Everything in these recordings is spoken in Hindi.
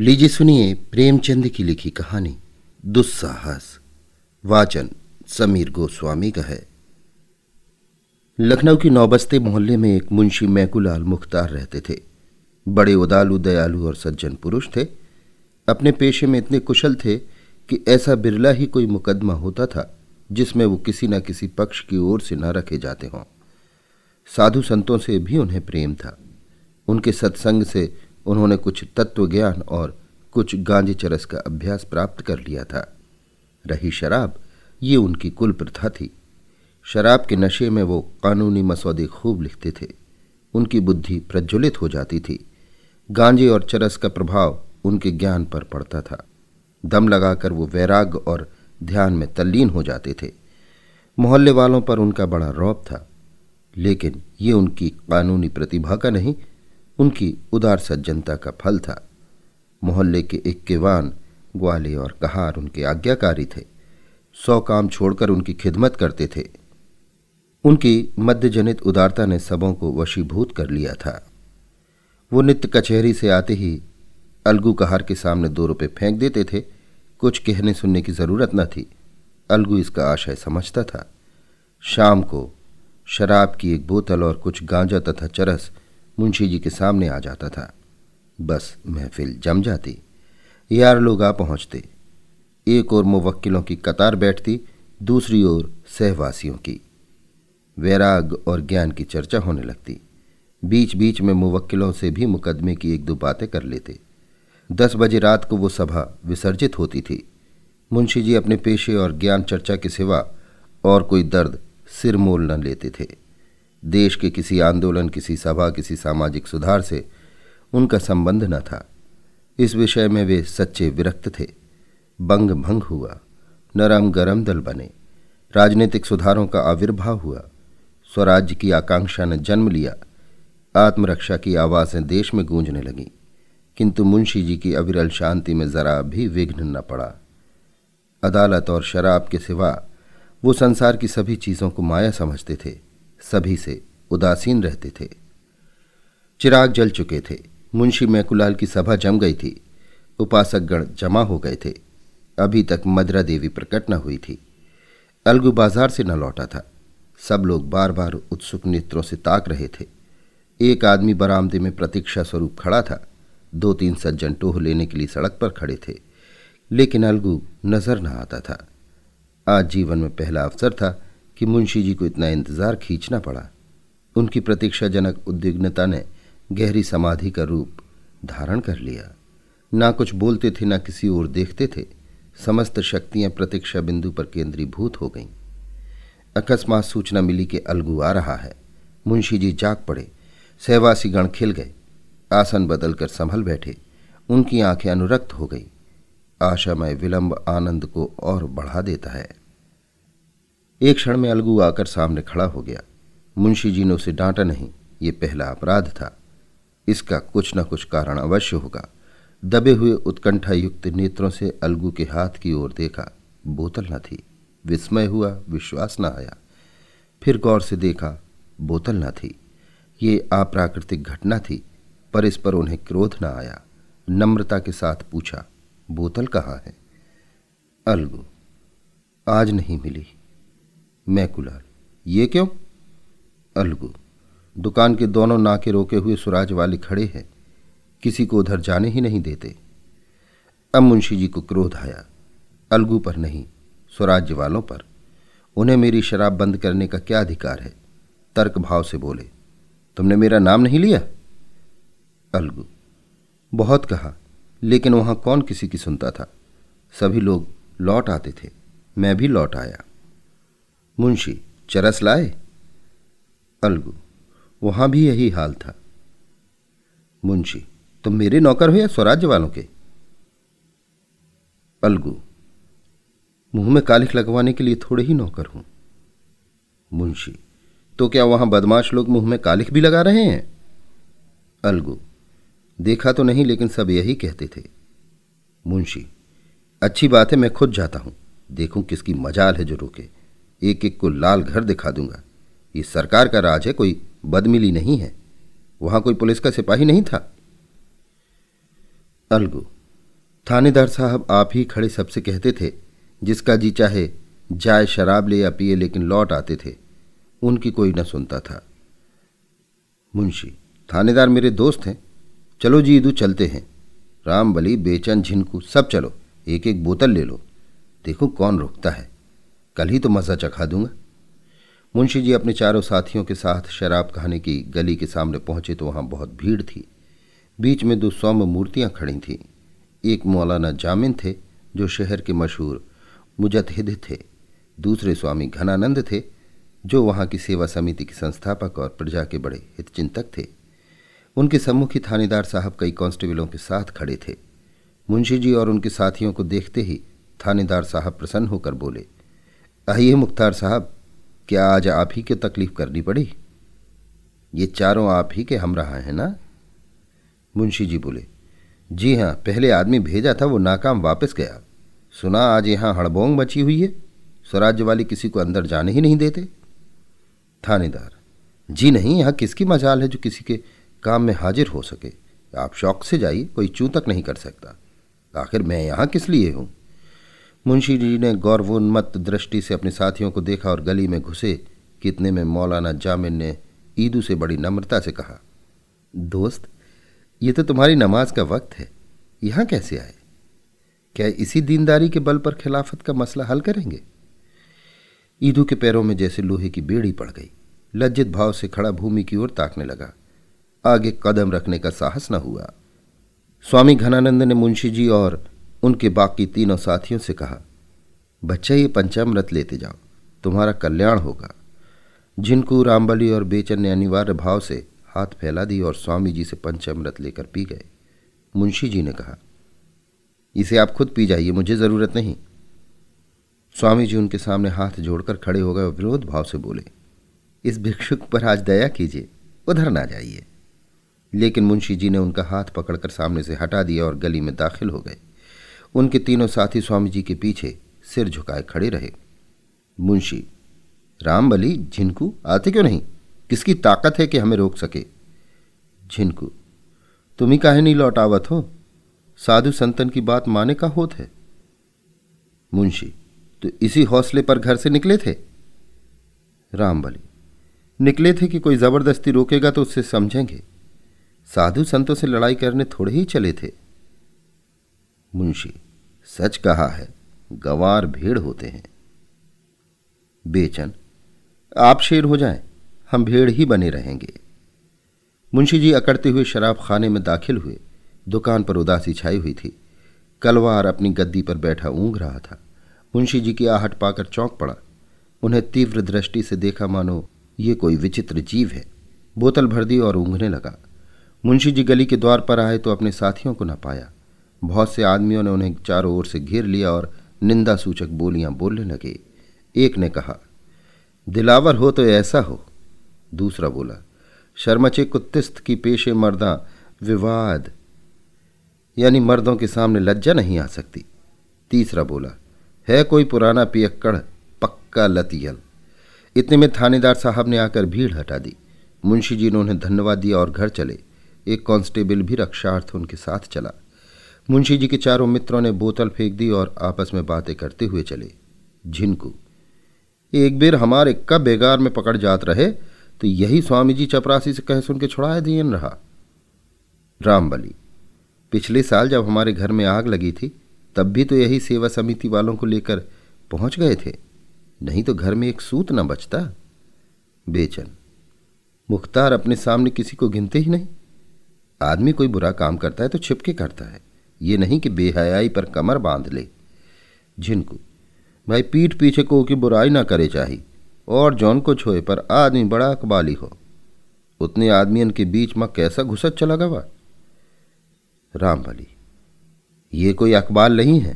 लीजिए सुनिए प्रेमचंद की लिखी कहानी, दुस्साहस। वाचन समीर गोस्वामी का है। लखनऊ की नौबस्ते मोहल्ले में एक मुंशी मैकुलाल मुख्तार रहते थे। बड़े उदालू, दयालु और सज्जन पुरुष थे। अपने पेशे में इतने कुशल थे कि ऐसा बिरला ही कोई मुकदमा होता था, जिसमें वो किसी न किसी पक्ष की ओर से न रखे जाते हों। साधु संतों से भी उन्हें प्रेम था। उनके सत्संग से उन्होंने कुछ तत्व ज्ञान और कुछ गांजे चरस का अभ्यास प्राप्त कर लिया था। रही शराब, ये उनकी कुल प्रथा थी। शराब के नशे में वो कानूनी मसौदे खूब लिखते थे। उनकी बुद्धि प्रज्वलित हो जाती थी। गांजे और चरस का प्रभाव उनके ज्ञान पर पड़ता था। दम लगाकर वो वैराग और ध्यान में तल्लीन हो जाते थे। मोहल्ले वालों पर उनका बड़ा रौब था। लेकिन ये उनकी कानूनी प्रतिभा का नहीं उनकी उदार सज्जनता का फल था। मोहल्ले के इक्केवान ग्वाले और कहार उनके आज्ञाकारी थे। सौ काम छोड़कर उनकी खिदमत करते थे। उनकी मध्यजनित उदारता ने सबों को वशीभूत कर लिया था। वो नित्य कचहरी से आते ही अलगू कहार के सामने दो रुपये फेंक देते थे। कुछ कहने सुनने की ज़रूरत न थी। अलगू इसका आशय समझता था। शाम को शराब की एक बोतल और कुछ गांजा तथा चरस मुंशी जी के सामने आ जाता था। बस महफिल जम जाती। यार लोग आ पहुँचते। एक और मुवक्किलों की कतार बैठती, दूसरी ओर सहवासियों की। वैराग और ज्ञान की चर्चा होने लगती। बीच बीच में मुवक्किलों से भी मुकदमे की एक दो बातें कर लेते। दस बजे रात को वो सभा विसर्जित होती थी। मुंशी जी अपने पेशे और ज्ञान चर्चा के सिवा और कोई दर्द सिर मोल न लेते थे। देश के किसी आंदोलन, किसी सभा, किसी सामाजिक सुधार से उनका संबंध न था। इस विषय में वे सच्चे विरक्त थे। बंग भंग हुआ। नरम गरम दल बने। राजनीतिक सुधारों का आविर्भाव हुआ। स्वराज्य की आकांक्षा ने जन्म लिया। आत्मरक्षा की आवाज़ें देश में गूंजने लगीं। किंतु मुंशी जी की अविरल शांति में जरा भी विघ्न न पड़ा। अदालत और शराब के सिवा वो संसार की सभी चीज़ों को माया समझते थे। सभी से उदासीन रहते थे। चिराग जल चुके थे। मुंशी मैकुलाल की सभा जम गई थी। उपासक गण जमा हो गए थे। अभी तक मदरा देवी प्रकट न हुई थी। अलगू बाज़ार से न लौटा था। सब लोग बार बार उत्सुक नेत्रों से ताक रहे थे। एक आदमी बरामदे में प्रतीक्षा स्वरूप खड़ा था। दो तीन सज्जन टोह लेने के लिए सड़क पर खड़े थे। लेकिन अलगू नज़र न आता था। आज जीवन में पहला अवसर था कि मुंशी जी को इतना इंतज़ार खींचना पड़ा। उनकी प्रतीक्षाजनक उद्विग्नता ने गहरी समाधि का रूप धारण कर लिया। ना कुछ बोलते थे, ना किसी ओर देखते थे। समस्त शक्तियाँ प्रतीक्षा बिंदु पर केंद्रीभूत हो गईं। अकस्मात सूचना मिली कि अलगू आ रहा है। मुंशी जी जाग पड़े। सहवासी गण खिल गए। आसन बदलकर संभल बैठे। उनकी आँखें अनुरक्त हो गई। आशामय विलंब आनंद को और बढ़ा देता है। एक क्षण में अलगू आकर सामने खड़ा हो गया। मुंशी जी ने उसे डांटा नहीं, ये पहला अपराध था। इसका कुछ न कुछ कारण अवश्य होगा। दबे हुए उत्कंठा युक्त नेत्रों से अलगू के हाथ की ओर देखा। बोतल न थी। विस्मय हुआ, विश्वास न आया। फिर गौर से देखा, बोतल न थी। ये अप्राकृतिक घटना थी, पर इस पर उन्हें क्रोध न आया। नम्रता के साथ पूछा, बोतल कहाँ है? अलगू, आज नहीं मिली। मैं कुलाल। ये क्यों? अलगू। दुकान के दोनों नाके रोके हुए सुराज वाले खड़े हैं। किसी को उधर जाने ही नहीं देते। अब मुंशी जी को क्रोध आया। अलगू पर नहीं स्वराज्य वालों पर। उन्हें मेरी शराब बंद करने का क्या अधिकार है? तर्क भाव से बोले, तुमने मेरा नाम नहीं लिया? अलगू, बहुत कहा, लेकिन वहाँ कौन किसी की सुनता था? सभी लोग लौट आते थे। मैं भी लौट आया। मुंशी, चरस लाए? अलगू, वहाँ भी यही हाल था। मुंशी, तुम मेरे नौकर हो या स्वराज्य वालों के? अलगू, मुँह में कालिख लगवाने के लिए थोड़े ही नौकर हूँ। मुंशी तो क्या वहाँ बदमाश लोग मुँह में कालिख भी लगा रहे हैं? अलगू, देखा तो नहीं, लेकिन सब यही कहते थे। मुंशी, अच्छी बात है, मैं खुद जाता हूँ। देखूँ किसकी मजाल है जो रोके। एक एक को लाल घर दिखा दूँगा। ये सरकार का राज है, कोई बदमिली नहीं है। वहाँ कोई पुलिस का सिपाही नहीं था। अलगू, थानेदार साहब आप ही खड़े सबसे कहते थे, जिसका जी चाहे जाए शराब ले या पिए लेकिन लौट आते थे, उनकी कोई न सुनता था। मुंशी, थानेदार मेरे दोस्त हैं। चलो जी ईदू चलते हैं। राम बली, बेचन, झिनकू, सब चलो। एक एक बोतल ले लो। देखो कौन रुकता है। कल ही तो मज़ा चखा दूँगा। मुंशी जी अपने चारों साथियों के साथ शराब खाने की गली के सामने पहुँचे तो वहाँ बहुत भीड़ थी। बीच में दो सौम्य मूर्तियाँ खड़ी थीं। एक मौलाना जामिन थे, जो शहर के मशहूर मुजतहिद थे। दूसरे स्वामी घनानंद थे, जो वहाँ की सेवा समिति के संस्थापक और प्रजा के बड़े हितचिंतक थे। उनके सम्मुखी थानेदार साहब कई कांस्टेबलों के साथ खड़े थे। मुंशी जी और उनके साथियों को देखते ही थानेदार साहब प्रसन्न होकर बोले आइए मुख्तार साहब, क्या आज आप ही की तकलीफ़ करनी पड़ी? ये चारों आप ही के हम रहा है ना? मुंशी जी बोले, जी हाँ पहले आदमी भेजा था, वो नाकाम वापस गया। सुना, आज यहाँ हड़बोंग मची हुई है, स्वराज्य वाली किसी को अंदर जाने ही नहीं देते? थानेदार, जी नहीं, यहाँ किसकी मजाल है जो किसी के काम में हाजिर हो सके? आप शौक से जाइए, कोई चू तक नहीं कर सकता। आखिर मैं यहाँ किस लिए हूँ? मुंशी जी ने गौरवोन्मत्त दृष्टि से अपने साथियों को देखा और गली में घुसे, कितने में मौलाना जामिन ने ईदू से बड़ी नम्रता से कहा, दोस्त, ये तो तुम्हारी नमाज़ का वक्त है, यहाँ कैसे आए? क्या इसी दीनदारी के बल पर खिलाफत का मसला हल करेंगे? ईदू के पैरों में जैसे लोहे की बेड़ी पड़ गई, लज्जित भाव से खड़ा भूमि की ओर ताकने लगा। आगे कदम रखने का साहस न हुआ। स्वामी घनानंद ने मुंशी जी और उनके बाकी तीनों साथियों से कहा, बच्चा, ये पंचामृत लेते जाओ, तुम्हारा कल्याण होगा। जिनको रामबली और बेचन ने अनिवार्य भाव से हाथ फैला दी और स्वामी जी से पंचामृत लेकर पी गए, मुंशी जी ने कहा, इसे आप खुद पी जाइए, मुझे ज़रूरत नहीं। स्वामी जी उनके सामने हाथ जोड़कर खड़े हो गए और विरोध भाव से बोले, इस भिक्षुक पर आज दया कीजिए, उधर ना जाइए। लेकिन मुंशी जी ने उनका हाथ पकड़कर सामने से हटा दिया और गली में दाखिल हो गए। उनके तीनों साथी स्वामी जी के पीछे सिर झुकाए खड़े रहे। मुंशी, रामबली, झिनकू आते क्यों नहीं? किसकी ताकत है कि हमें रोक सके? झिनकू, तुम ही काहे नहीं लौटावत हो। साधु संतन की बात माने का होत है? मुंशी तो इसी हौसले पर घर से निकले थे? रामबली, निकले थे कि कोई ज़बरदस्ती रोकेगा तो उससे समझेंगे। साधु संतों से लड़ाई करने थोड़े ही चले थे। मुंशी, सच कहा है, गवार भेड़ होते हैं। बेचन, आप शेर हो जाएँ, हम भेड़ ही बने रहेंगे। मुंशी जी अकड़ते हुए शराब खाने में दाखिल हुए, दुकान पर उदासी छाई हुई थी। कलवार अपनी गद्दी पर बैठा ऊँग रहा था। मुंशी जी की आहट पाकर चौंक पड़ा। उन्हें तीव्र दृष्टि से देखा मानो, ये कोई विचित्र जीव है। बोतल भर दी और ऊँघने लगा। मुंशी जी गली के द्वार पर आए तो अपने साथियों को न पाया। बहुत से आदमियों ने उन्हें चारों ओर से घेर लिया और निंदा सूचक बोलियाँ बोलने लगे। एक ने कहा, दिलावर हो तो ऐसा हो। दूसरा बोला, शर्मचे कुत्तिस्त की पेशे मर्दा विवाद, यानी मर्दों के सामने लज्जा नहीं आ सकती। तीसरा बोला, है कोई पुराना पियक्कड़ पक्का लतियल? इतने में थानेदार साहब ने आकर भीड़ हटा दी। मुंशी जी ने उन्हें धन्यवाद दिया और घर चले। एक कांस्टेबल भी रक्षार्थ उनके साथ चला। मुंशी जी के चारों मित्रों ने बोतल फेंक दी और आपस में बातें करते हुए चले। झिनकू, एक बेर हमारे कब बेगार में पकड़ जात रहे तो यही स्वामी जी चपरासी से कह सुन के छुड़ाए दिए रहा। रामबली पिछले साल जब हमारे घर में आग लगी थी, तब भी तो यही सेवा समिति वालों को लेकर पहुँच गए थे। नहीं तो घर में एक सूत न बचता। बेचन, मुख्तार अपने सामने किसी को गिनते ही नहीं। आदमी कोई बुरा काम करता है तो छिपके करता है। ये नहीं कि बेहयाई पर कमर बाँध ले। झिनकू, भाई पीठ पीछे को की बुराई ना करे चाहिए और जौन को छोए पर आदमी बड़ा अकबाली हो। उतने आदमियन के बीच में कैसा घुसत चला गवा? राम भली ये कोई अकबाल नहीं है।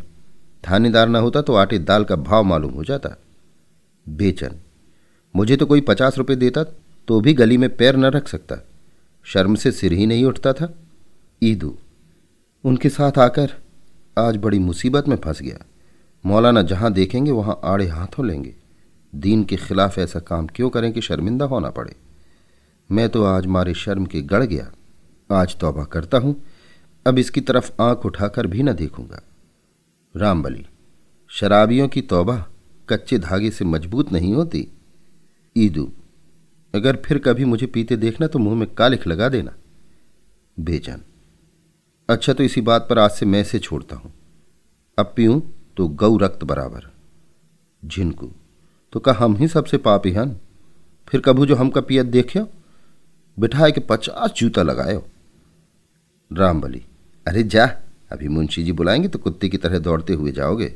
थानेदार ना होता तो आटे दाल का भाव मालूम हो जाता। बेचन, मुझे तो कोई पचास रुपए देता तो भी गली में पैर न रख सकता। शर्म से सिर ही नहीं उठता था। ईदू उनके साथ आकर आज बड़ी मुसीबत में फंस गया। मौलाना जहाँ देखेंगे, वहाँ आड़े हाथों लेंगे। दीन के खिलाफ ऐसा काम क्यों करें कि शर्मिंदा होना पड़े? मैं तो आज मारे शर्म के गड़ गया। आज तौबा करता हूँ। अब इसकी तरफ़ आँख उठाकर भी न देखूँगा। रामबली शराबियों की तौबा कच्चे धागे से मज़बूत नहीं होती। ईदू, अगर फिर कभी मुझे पीते देखना तो मुँह में कालिख लगा देना। बेचैन। अच्छा तो इसी बात पर आज से मैं से छोड़ता हूँ। अब पीऊं तो गौ रक्त बराबर। झिनकू तो कहा हम ही सबसे पापी हन फिर कभू जो हमका पियत देखियो बिठाए के पचास जूता लगायो रामबली, अरे जा, अभी मुंशी जी बुलाएँगे तो कुत्ते की तरह दौड़ते हुए जाओगे।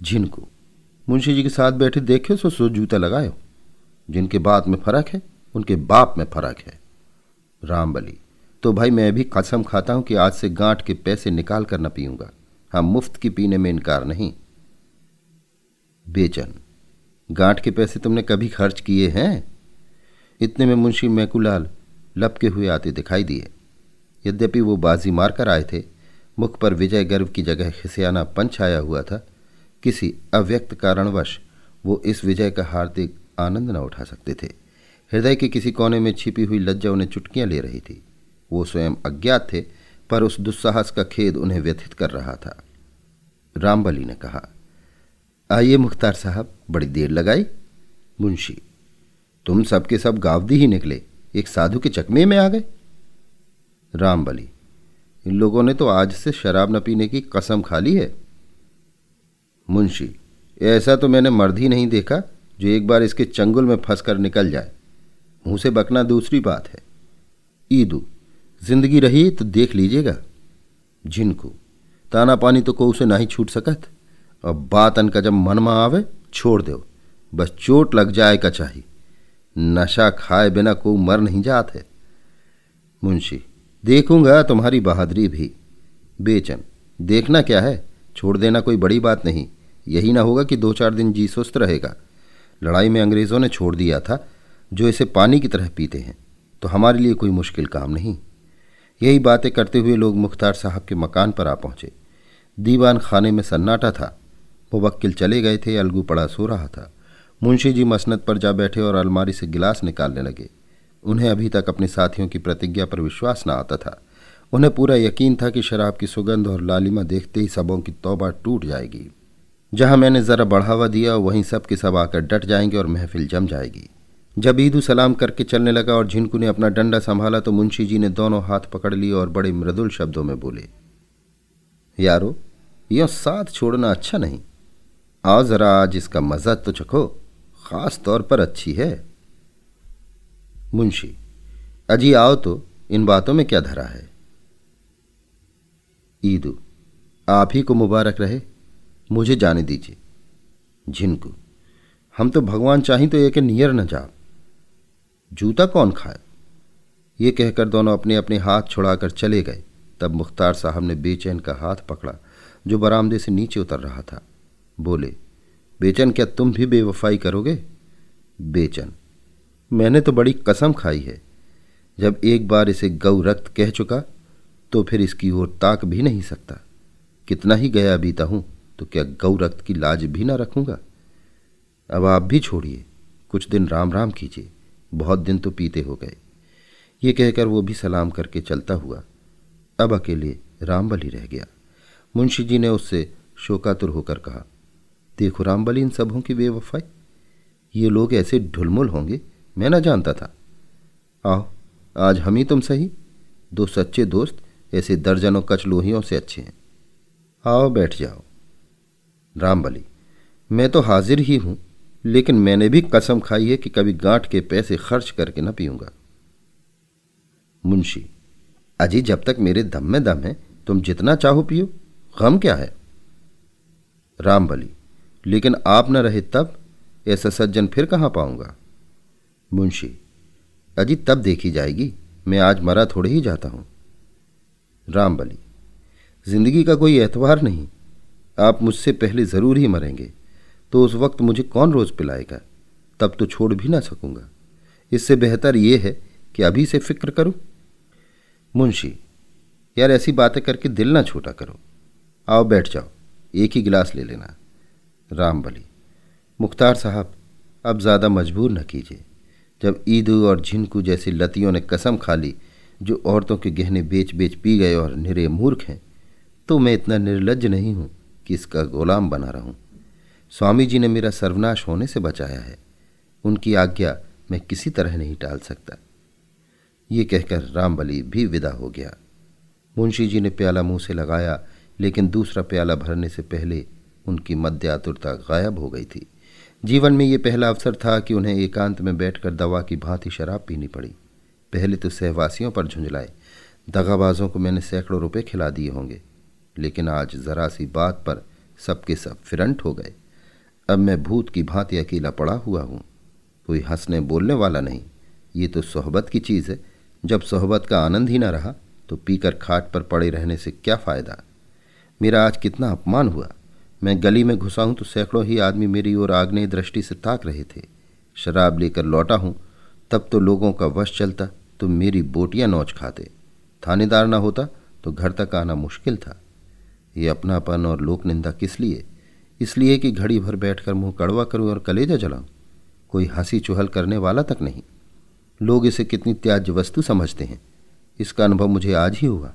झिनकू, मुंशी जी के साथ बैठे देखे सो सो जूता लगायो जिनके बात में फ़र्क है, उनके बाप में फ़र्क है। रामबली तो भाई मैं भी कसम खाता हूँ कि आज से गांठ के पैसे निकाल कर न पीऊँगा। हम मुफ़्त की पीने में इनकार नहीं। बेचन, गांठ के पैसे तुमने कभी खर्च किए हैं? इतने में मुंशी मैकुलाल लपके हुए आते दिखाई दिए। यद्यपि वो बाजी मारकर आए थे, मुख पर विजय गर्व की जगह खिसियाना पंच आया हुआ था, किसी अव्यक्त कारणवश वो इस विजय का हार्दिक आनंद न उठा सकते थे। हृदय के किसी कोने में छिपी हुई लज्जा उन्हें चुटकियाँ ले रही थी। वो स्वयं अज्ञात थे, पर उस दुस्साहस का खेद उन्हें व्यथित कर रहा था। रामबली ने कहा, आइए मुख्तार साहब, बड़ी देर लगाई। मुंशी, तुम सबके सब गावदी ही निकले, एक साधु के चकमे में आ गए? रामबली, इन लोगों ने तो आज से शराब न पीने की कसम खा ली है। मुंशी, ऐसा तो मैंने मर्द ही नहीं देखा, जो एक बार इसके चंगुल में फंस कर निकल जाए। मुँह से बकना दूसरी बात है। ईदू ज़िंदगी रही तो देख लीजिएगा। जिनको ताना पानी तो को उसे ना ही छूट सकत। और बात अन का जब मन में आवे, छोड़ दो। बस चोट लग जाए का चाहिए। नशा खाए बिना को मर नहीं जात है। मुंशी, देखूँगा तुम्हारी बहादुरी भी। बेचन, देखना क्या है? छोड़ देना कोई बड़ी बात नहीं। यही ना होगा कि दो चार दिन जी सुस्त रहेगा। लड़ाई में अंग्रेज़ों ने छोड़ दिया था, जो इसे पानी की तरह पीते हैं। तो हमारे लिए कोई मुश्किल काम नहीं। यही बातें करते हुए लोग मुख्तार साहब के मकान पर आ पहुँचे। दीवान खाने में सन्नाटा था। मुवक्किल चले गए थे, अलगू पड़ा सो रहा था। मुंशी जी मसनत पर जा बैठे और अलमारी से गिलास निकालने लगे। उन्हें अभी तक अपने साथियों की प्रतिज्ञा पर विश्वास न आता था। उन्हें पूरा यकीन था कि शराब की सुगंध और लालिमा देखते ही सबों की तौबा टूट जाएगी। जहाँ मैंने ज़रा बढ़ावा दिया, वहीं सब के सब आकर डट जाएँगे और महफिल जम जाएगी। जब ईदू सलाम करके चलने लगा और झिनकू ने अपना डंडा संभाला तो मुंशी जी ने दोनों हाथ पकड़ लिए और बड़े मृदुल शब्दों में बोले, यारो, यो साथ छोड़ना अच्छा नहीं। आओ जरा आज इसका मज़ा तो चखो, खास तौर पर अच्छी है। मुंशी, अजी आओ तो इन बातों में क्या धरा है? ईदू आप ही को मुबारक रहे। मुझे जाने दीजिए। झिनकू, हम तो भगवान चाहें तो एक नियर न जा जूता कौन खाए? ये कहकर दोनों अपने अपने हाथ छुड़ाकर चले गए। तब मुख्तार साहब ने बेचैन का हाथ पकड़ा, जो बरामदे से नीचे उतर रहा था। बोले, बेचैन, क्या तुम भी बेवफाई करोगे? बेचैन, मैंने तो बड़ी कसम खाई है। जब एक बार इसे गौ रक्त कह चुका तो फिर इसकी ओर ताक भी नहीं सकता। कितना ही गया बीता हूँ तो क्या गौ रक्त की लाज भी ना रखूँगा? अब आप भी छोड़िए, कुछ दिन राम राम कीजिए। बहुत दिन तो पीते हो गए। ये कहकर वो भी सलाम करके चलता हुआ, अब अकेले रामबली रह गया। मुंशी जी ने उससे शोकातुर होकर कहा, देखो रामबली, इन सबों की बेवफाई। ये लोग ऐसे ढुलमुल होंगे, मैं ना जानता था। आओ, आज हम ही तुम सही। दो सच्चे दोस्त ऐसे दर्जनों कचलोहियों से अच्छे हैं। आओ, बैठ जाओ। रामबली, मैं तो हाजिर ही हूँ। लेकिन मैंने भी कसम खाई है कि कभी गांठ के पैसे खर्च करके ना पीऊँगा। मुंशी, अजी जब तक मेरे दम में दम है, तुम जितना चाहो पियो। गम क्या है? रामबली लेकिन आप न रहे तब, ऐसा सज्जन फिर कहाँ पाऊँगा? मुंशी, अजी तब देखी जाएगी, मैं आज मरा थोड़े ही जाता हूँ। रामबली ज़िंदगी का कोई एतवार नहीं, आप मुझसे पहले ज़रूर ही मरेंगे। तो उस वक्त मुझे कौन रोज पिलाएगा? तब तो छोड़ भी ना सकूँगा। इससे बेहतर यह है कि अभी से फ़िक्र करूँ। मुंशी, यार ऐसी बातें करके दिल ना छोटा करो। आओ बैठ जाओ, एक ही गिलास ले लेना। रामबली मुख्तार साहब, अब ज़्यादा मजबूर न कीजिए। जब ईदू और झिनकू जैसी लतियों ने कसम खा ली, जो औरतों के गहने बेच बेच पी गए और निरे मूर्ख हैं तो मैं इतना निर्लज नहीं हूँ कि इसका गुलाम बना रहूँ। स्वामी जी ने मेरा सर्वनाश होने से बचाया है। उनकी आज्ञा मैं किसी तरह नहीं टाल सकता। ये कहकर रामबली भी विदा हो गया। मुंशी जी ने प्याला मुँह से लगाया, लेकिन दूसरा प्याला भरने से पहले उनकी मध्य आतुरता गायब हो गई थी। जीवन में ये पहला अवसर था कि उन्हें एकांत में बैठकर दवा की भांति शराब पीनी पड़ी। पहले तो सहवासियों पर झुंझलाए। दगाबाजों को मैंने सैकड़ों रुपए खिला दिए होंगे, लेकिन आज जरा सी बात पर सबके सब फिरंट हो गए। अब मैं भूत की भांति अकेला पड़ा हुआ हूँ। कोई हंसने बोलने वाला नहीं। ये तो सोहबत की चीज़ है। जब सोहबत का आनंद ही ना रहा तो पीकर खाट पर पड़े रहने से क्या फ़ायदा? मेरा आज कितना अपमान हुआ। मैं गली में घुसा हूँ तो सैकड़ों ही आदमी मेरी ओर आग्नेय दृष्टि से ताक रहे थे। शराब लेकर लौटा हूँ, तब तो लोगों का वश चलता तो मेरी बोटियाँ नोच खाते। थानेदार ना होता तो घर तक आना मुश्किल था। ये अपनापन और लोक निंदा किस लिए? इसलिए कि घड़ी भर बैठकर मुँह कड़वा करूँ और कलेजा जलाऊं। कोई हँसी चुहल करने वाला तक नहीं। लोग इसे कितनी त्याज्य वस्तु समझते हैं। इसका अनुभव मुझे आज ही हुआ।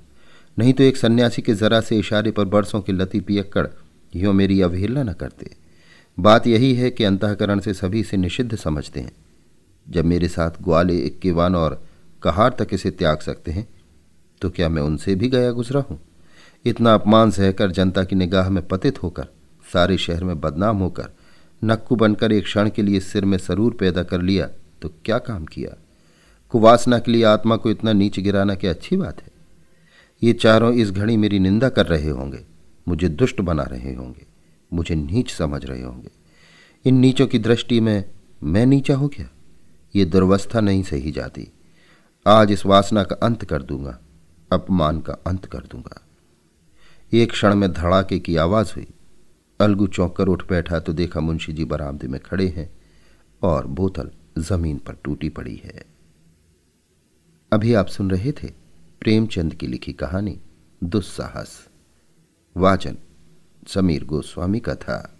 नहीं तो एक सन्यासी के जरा से इशारे पर बरसों की लती पियक्कड़ यो मेरी अवहेलना न करते। बात यही है कि अंतकरण से सभी इसे निषिद्ध समझते हैं। जब मेरे साथ ग्वाले, इक्कीवान और कहार तक इसे त्याग सकते हैं तो क्या मैं उनसे भी गया गुजरा हूँ? इतना अपमान सहकर जनता की निगाह में पतित होकर सारे शहर में बदनाम होकर, नक्कू बनकर एक क्षण के लिए सिर में सरूर पैदा कर लिया तो क्या काम किया? कुवासना के लिए आत्मा को इतना नीच गिराना क्या अच्छी बात है? ये चारों इस घड़ी मेरी निंदा कर रहे होंगे, मुझे दुष्ट बना रहे होंगे, मुझे नीच समझ रहे होंगे। इन नीचों की दृष्टि में मैं नीचा हो गया? ये दुर्वस्था नहीं सही जाती। आज इस वासना का अंत कर दूँगा, अपमान का अंत कर दूँगा। एक क्षण में धड़ाके की आवाज़ हुई। अलगू चौंक कर उठ बैठा तो देखा मुंशी जी बरामदे में खड़े हैं और बोतल ज़मीन पर टूटी पड़ी है। अभी आप सुन रहे थे प्रेमचंद की लिखी कहानी, दुस्साहस। वाचन समीर गोस्वामी का था।